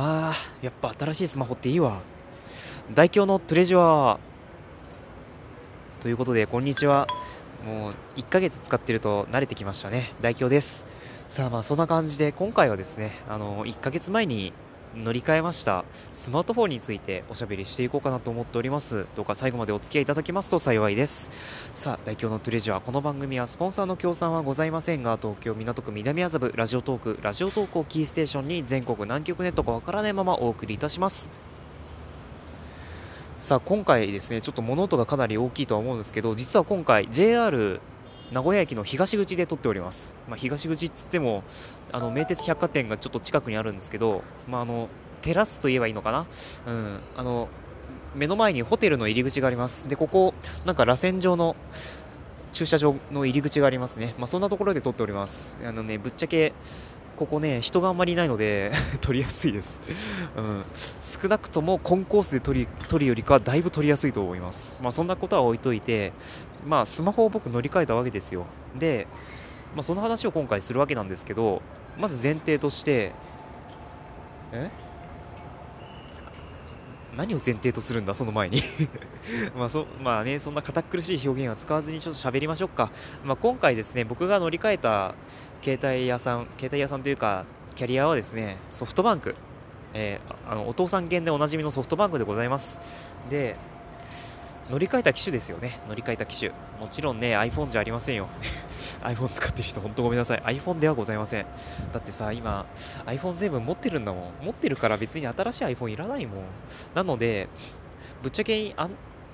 あーやっぱ新しいスマホっていいわ。大京のトレジュアー。ということでこんにちは。もう1ヶ月使ってると慣れてきましたね。大京です。さあまあそんな感じで今回はですねあの1ヶ月前に乗り換えました。スマートフォンについておしゃべりしていこうかなと思っております。どうか最後までお付き合いいただけますと幸いです。さあ大京のトレジュアこの番組はスポンサーの協賛はございませんが東京港区南麻布ラジオトークラジオトークをキーステーションに全国南極ネットかわからないままお送りいたします。さあ今回ですねちょっと物音がかなり大きいとは思うんですけど実は今回 JR 名古屋駅の東口で撮っております、まあ、東口っつってもあの名鉄百貨店がちょっと近くにあるんですけど、まあ、あのテラスと言えばいいのかな、うん、あの目の前にホテルの入り口があります。でここなんか螺旋状の駐車場の入り口がありますね、まあ、そんなところで撮っております。あのねぶっちゃけここね人があんまりいないので 撮りやすいです、うん、少なくともコンコースで撮り撮るよりかはだいぶ撮りやすいと思います。まあそんなことは置いといてまあスマホを僕乗り換えたわけですよ。で、まあ、その話を今回するわけなんですけどまず前提としてえ？何を前提とするんだその前に？まあそまあねそんな堅苦しい表現は使わずにちょっと喋りましょうか、まあ、今回ですね僕が乗り換えた携帯屋さん携帯屋さんというかキャリアはですねソフトバンク、えー、あのお父さん犬でおなじみのソフトバンクでございます。で乗り換えた機種ですよね。乗り換えた機種。もちろんね iPhone じゃありませんよ。iPhone 使ってる人本当ごめんなさい。iPhone ではございません。だってさ今 iPhone7 持ってるんだもん。持ってるから別に新しい iPhone いらないもん。なのでぶっちゃけ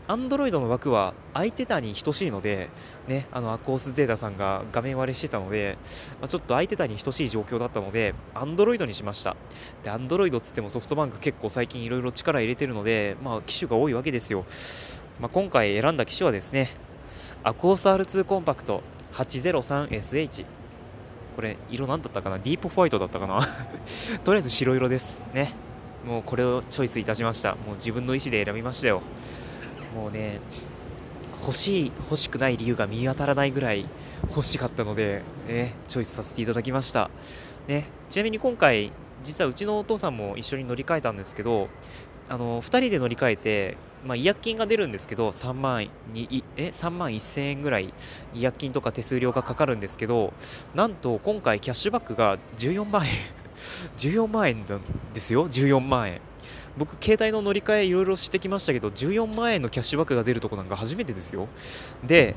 アンドロイドの枠は相手他に等しいので、ね、あのアコースゼータさんが画面割れしてたので、まあ、ちょっと相手他に等しい状況だったので、アンドロイドにしました。で、アンドロイドっつってもソフトバンク結構最近いろいろ力入れてるので、まあ、機種が多いわけですよ。まあ、今回選んだ機種はですね、アコース R2 コンパクト 803SH。これ、色何だったかな？ディープホワイトだったかな？とりあえず白色です。ね。もうこれをチョイスいたしました。もう自分の意思で選びましたよ。もうね欲しい欲しくない理由が見当たらないぐらい欲しかったので、ね、チョイスさせていただきました、ね、ちなみに今回実はうちのお父さんも一緒に乗り換えたんですけどあの2人で乗り換えて、まあ、違約金が出るんですけど3万にえ3万1000円ぐらい違約金とか手数料がかかるんですけどなんと今回キャッシュバックが14万円 14万円なんですよ。14万円。僕携帯の乗り換えいろいろしてきましたけど14万円のキャッシュバックが出るとこなんか初めてですよ。で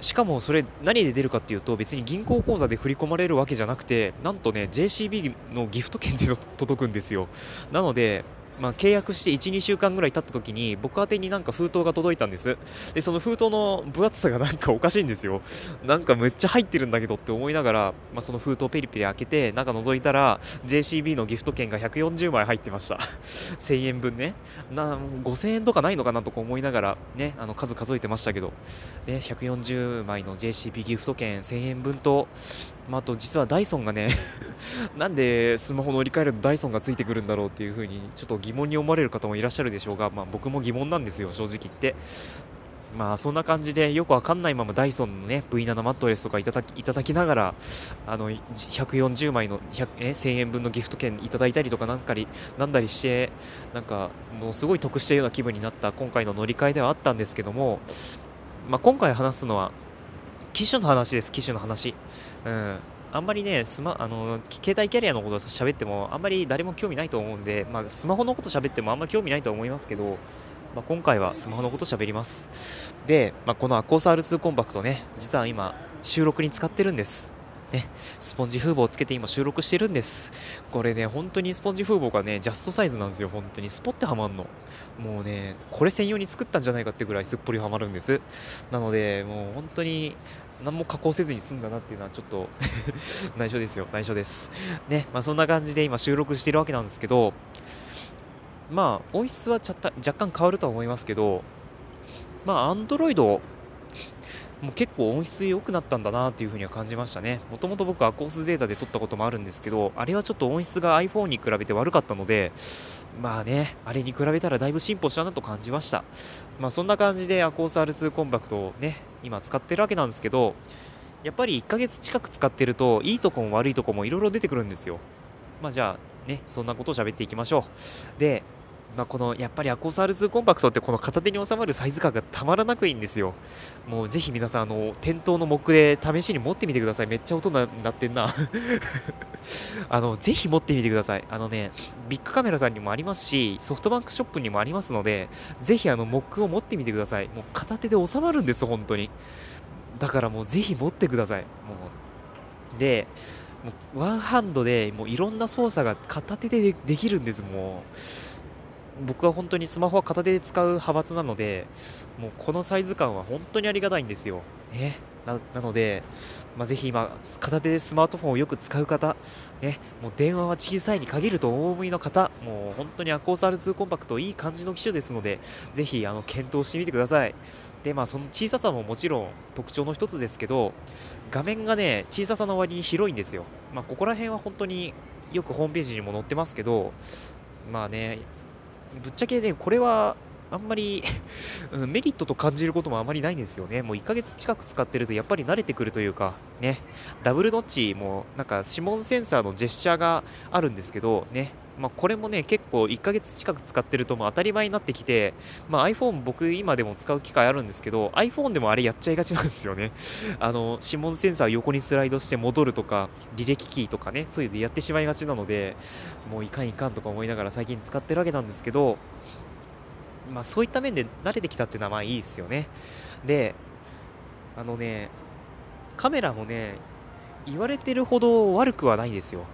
しかもそれ何で出るかっていうと別に銀行口座で振り込まれるわけじゃなくてなんとね JCB のギフト券で届くんですよ。なのでまあ、契約して1、2週間ぐらい経った時に僕宛になんか封筒が届いたんです。で、その封筒の分厚さがなんかおかしいんですよ。なんかむっちゃ入ってるんだけどって思いながら、まあ、その封筒をペリペリ開けて、中覗いたら JCB のギフト券が140枚入ってました。1000円分ね。な5000円とかないのかなとか思いながらね、あの数数えてましたけど、ね、140枚の JCB ギフト券1000円分と、まあ、あと実はダイソンがね なんでスマホ乗り換えるとダイソンがついてくるんだろうっていう風にちょっと疑問に思われる方もいらっしゃるでしょうが、まあ、僕も疑問なんですよ正直言って。まあそんな感じでよくわかんないままダイソンのね V7 マットレスとかいただきいただきながらあの140枚の100え1000円分のギフト券いただいたりとかなんかりなんだりしてなんかもうすごい得したような気分になった今回の乗り換えではあったんですけども、まあ、今回話すのは機種の話です、機種の話。うん。あんまりね、スマ、あの、携帯キャリアのことを喋っても、あんまり誰も興味ないと思うんで、まあ、スマホのこと喋ってもあんま興味ないと思いますけど、まあ、今回はスマホのこと喋ります。で、まあ、このアコース R2 コンパクトね、実は今、収録に使ってるんです。ね、スポンジ風防をつけて今収録してるんです。これね、本当にスポンジ風防がね、ジャストサイズなんですよ、本当に。スポってはまんの。もうね、これ専用に作ったんじゃないかってぐらいすっぽりはまるんです。なので、もう本当に何も加工せずに済んだなっていうのはちょっと 内緒ですよ、内緒です。ね、まあそんな感じで今収録してるわけなんですけど、まあ音質は若干変わるとは思いますけど、まあ Android もう結構音質良くなったんだなっていう風には感じましたね。もともと僕アコースデータで撮ったこともあるんですけど、あれはちょっと音質が iPhone に比べて悪かったので、まあね、あれに比べたらだいぶ進歩したなと感じました。まあそんな感じでアコース R2 コンパクトをね、今使ってるわけなんですけど、やっぱり1ヶ月近く使ってると、いいとこも悪いとこもいろいろ出てくるんですよ。まあじゃあ、ね、そんなことを喋っていきましょう。で、まあ、このやっぱりアコース R2 コンパクトってこの片手に収まるサイズ感がたまらなくいいんですよ。もうぜひ皆さん、あの店頭のモックで試しに持ってみてください。めっちゃ音になってんな あの。ぜひ持ってみてください。あのね、ビッグカメラさんにもありますし、ソフトバンクショップにもありますので、ぜひあのモックを持ってみてください。もう片手で収まるんです、本当に。だからもうぜひ持ってください。もうで、もうワンハンドでもういろんな操作が片手でできるんです、もう。僕は本当にスマホは片手で使う派閥なので、もうこのサイズ感は本当にありがたいんですよ。ね、ななので、まあ、ぜひ今、片手でスマートフォンをよく使う方、ね、もう電話は小さいに限ると大思いの方、もう本当にアコース R2 コンパクトいい感じの機種ですので、ぜひあの検討してみてください。で、まあその小ささももちろん特徴の一つですけど、画面がね、小ささの割に広いんですよ。まあここら辺は本当によくホームページにも載ってますけど、まあね、ぶっちゃけね、これはあんまり メリットと感じることもあまりないんですよね。もう1ヶ月近く使ってるとやっぱり慣れてくるというか、ね、ダブルノッチもなんか指紋センサーのジェスチャーがあるんですけど、ね、まあ、これもね、結構1ヶ月近く使ってるとも当たり前になってきて、まあ、iPhone 僕今でも使う機会あるんですけど、iPhone でもあれやっちゃいがちなんですよね。あの、指紋センサー横にスライドして戻るとか、履歴キーとかね、そういうのやってしまいがちなので、もういかんいかんとか思いながら最近使ってるわけなんですけど、まあ、そういった面で慣れてきたっていうのはまあいいですよね。で、あのね、カメラもね、言われてるほど悪くはないですよ。うん、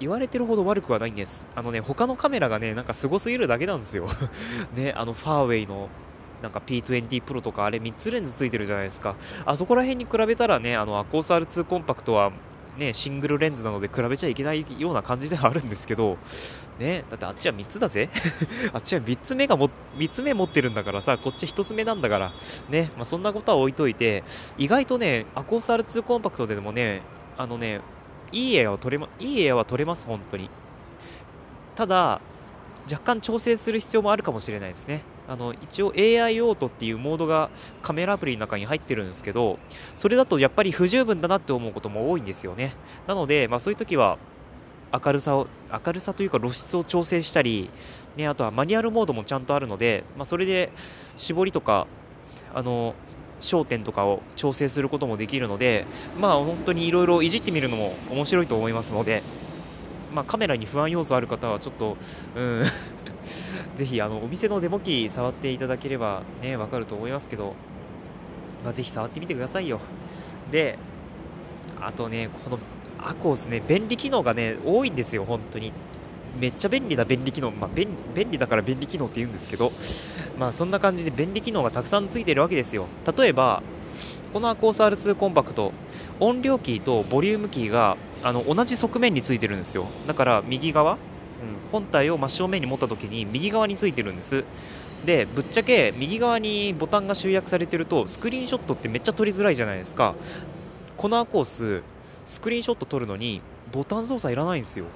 言われてるほど悪くはないんです。あのね、他のカメラがね、なんかすごすぎるだけなんですよ。ね、あのファーウェイのなんか P20 Pro とかあれ3つレンズついてるじゃないですか。あそこら辺に比べたらね、あのアコース R2 コンパクトはね、シングルレンズなので比べちゃいけないような感じではあるんですけど、ね、だってあっちは3つだぜ あっちは3つ目がも、3つ目持ってるんだからさ、こっち1つ目なんだから、ね、まあ、そんなことは置いといて、意外とね、アコース R2 コンパクトでもね、あのね、いい絵は撮れま、いい絵は撮れます、本当に。ただ、若干調整する必要もあるかもしれないですね。あの一応 AI オートっていうモードがカメラアプリの中に入ってるんですけど、それだとやっぱり不十分だなって思うことも多いんですよね。なので、まあ、そういう時は明るさを、明るさというか露出を調整したり、ね、あとはマニュアルモードもちゃんとあるので、まあ、それで絞りとか、あの、焦点とかを調整することもできるので、まあ本当にいろいろいじってみるのも面白いと思いますので、まあ、カメラに不安要素ある方はちょっと、うんぜひあのお店のデモ機触っていただければね、わかると思いますけど、まあ、ぜひ触ってみてくださいよ。で、あとね、このアコースね、便利機能がね、多いんですよ、本当に。めっちゃ便利な便利機能、まあ、便便利だから便利機能って言うんですけど、まあそんな感じで便利機能がたくさんついてるわけですよ。例えば、このアコース R2 コンパクト、音量キーとボリュームキーがあの同じ側面についてるんですよ。だから右側、本体を真正面に持った時に右側についてるんです。でぶっちゃけ右側にボタンが集約されてるとスクリーンショットってめっちゃ撮りづらいじゃないですか。このアコーススクリーンショット撮るのにボタン操作いらないんですよ、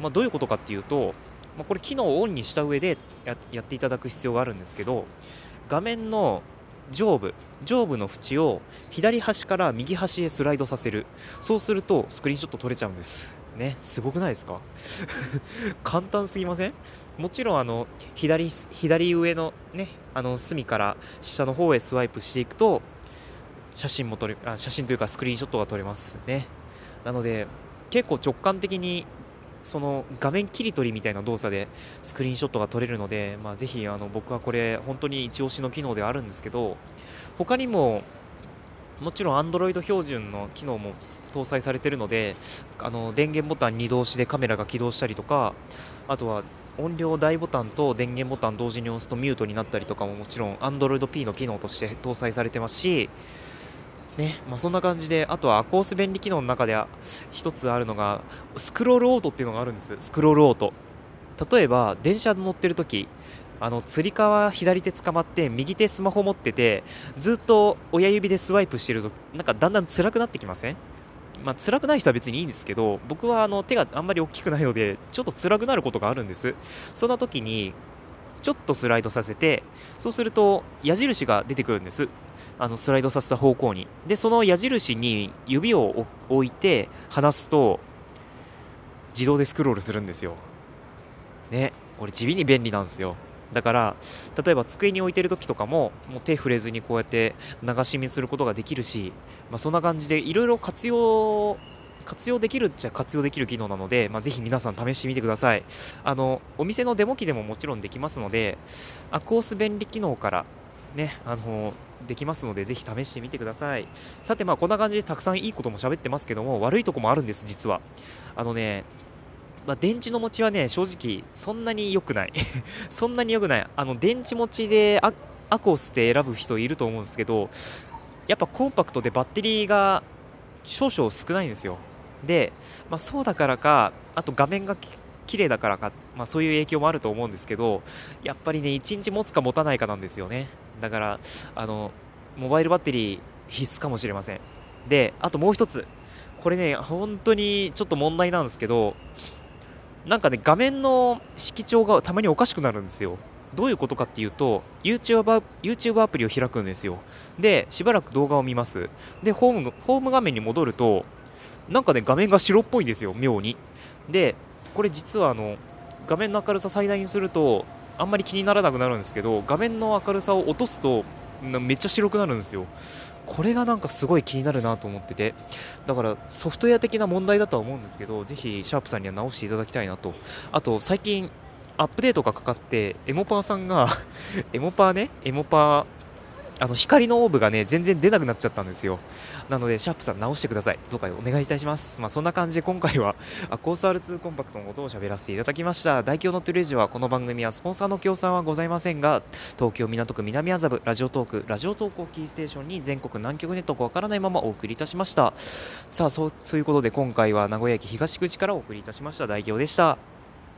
まあ、どういうことかっていうと、まあ、これ機能をオンにした上でやっていただく必要があるんですけど画面の上部上部の縁を左端から右端へスライドさせる。そうするとスクリーンショット撮れちゃうんです。ねすごくないですか？簡単すぎません？もちろんあの左左上のねあの隅から下の方へスワイプしていくと写真も撮れあ写真というかスクリーンショットが撮れますね。なので結構直感的にその画面切り取りみたいな動作でスクリーンショットが撮れるので、まあ、ぜひあの僕はこれ本当に一押しの機能ではあるんですけど他にももちろん Android 標準の機能も搭載されているのであの電源ボタン2同士でカメラが起動したりとかあとは音量大ボタンと電源ボタン同時に押すとミュートになったりとかももちろん Android P の機能として搭載されてますしねまあ、そんな感じであとはアコース便利機能の中では1つあるのがスクロールオートっていうのがあるんです。スクロールオート。例えば電車乗ってる時あのつり革左手捕まって右手スマホ持っててずっと親指でスワイプしてるとなんかだんだん辛くなってきません？まあ、辛くない人は別にいいんですけど僕はあの手があんまり大きくないのでちょっと辛くなることがあるんです。そんな時にちょっとスライドさせてそうすると矢印が出てくるんです。あのスライドさせた方向に。でその矢印に指を置いて離すと自動でスクロールするんですよ。ねこれ地味に便利なんですよ。だから例えば机に置いてる時とかももう手触れずにこうやって流し見することができるし、まあ、そんな感じでいろいろ活用活用できるっちゃ活用できる機能なので、まあ、ぜひ皆さん試してみてください。あのお店のデモ機でももちろんできますのでアコース便利機能からねあのできますのでぜひ試してみてください。さてまあこんな感じでたくさんいいことも喋ってますけども悪いとこもあるんです実は。あのねまあ、電池の持ちはね正直そんなに良くない。そんなに良くない。あの電池持ちでアアコースって選ぶ人いると思うんですけどやっぱコンパクトでバッテリーが少々少ないんですよ。で、まあ、そうだからかあと画面が綺麗だからか、まあ、そういう影響もあると思うんですけどやっぱりね1日持つか持たないかなんですよね。だからあのモバイルバッテリー必須かもしれません。であともう一つ。これね本当にちょっと問題なんですけどなんかね画面の色調がたまにおかしくなるんですよ。どういうことかっていうと YouTube, YouTube アプリを開くんですよ。でしばらく動画を見ます。でホームホーム画面に戻るとなんかね画面が白っぽいんですよ妙に。でこれ実はあの画面の明るさ最大にするとあんまり気にならなくなるんですけど画面の明るさを落とすとめっちゃ白くなるんですよ。これがなんかすごい気になるなと思ってて。だからソフトウェア的な問題だとは思うんですけどぜひシャープさんには直していただきたいなと。あと最近アップデートがかかってエモパーさんが エモパーね？エモパーあの光のオーブがね全然出なくなっちゃったんですよ。なのでシャープさん直してください。どうかお願いいたします。まあそんな感じで今回は アコース R2 コンパクトのことを喋らせていただきました。大京のトゥレジはこの番組はスポンサーの協賛はございませんが東京港区南麻布ラジオトークラジオ投稿キーステーションに全国南極ネットがわからないままお送りいたしました。さあそうそういうことで今回は名古屋駅東口からお送りいたしました。大京でした。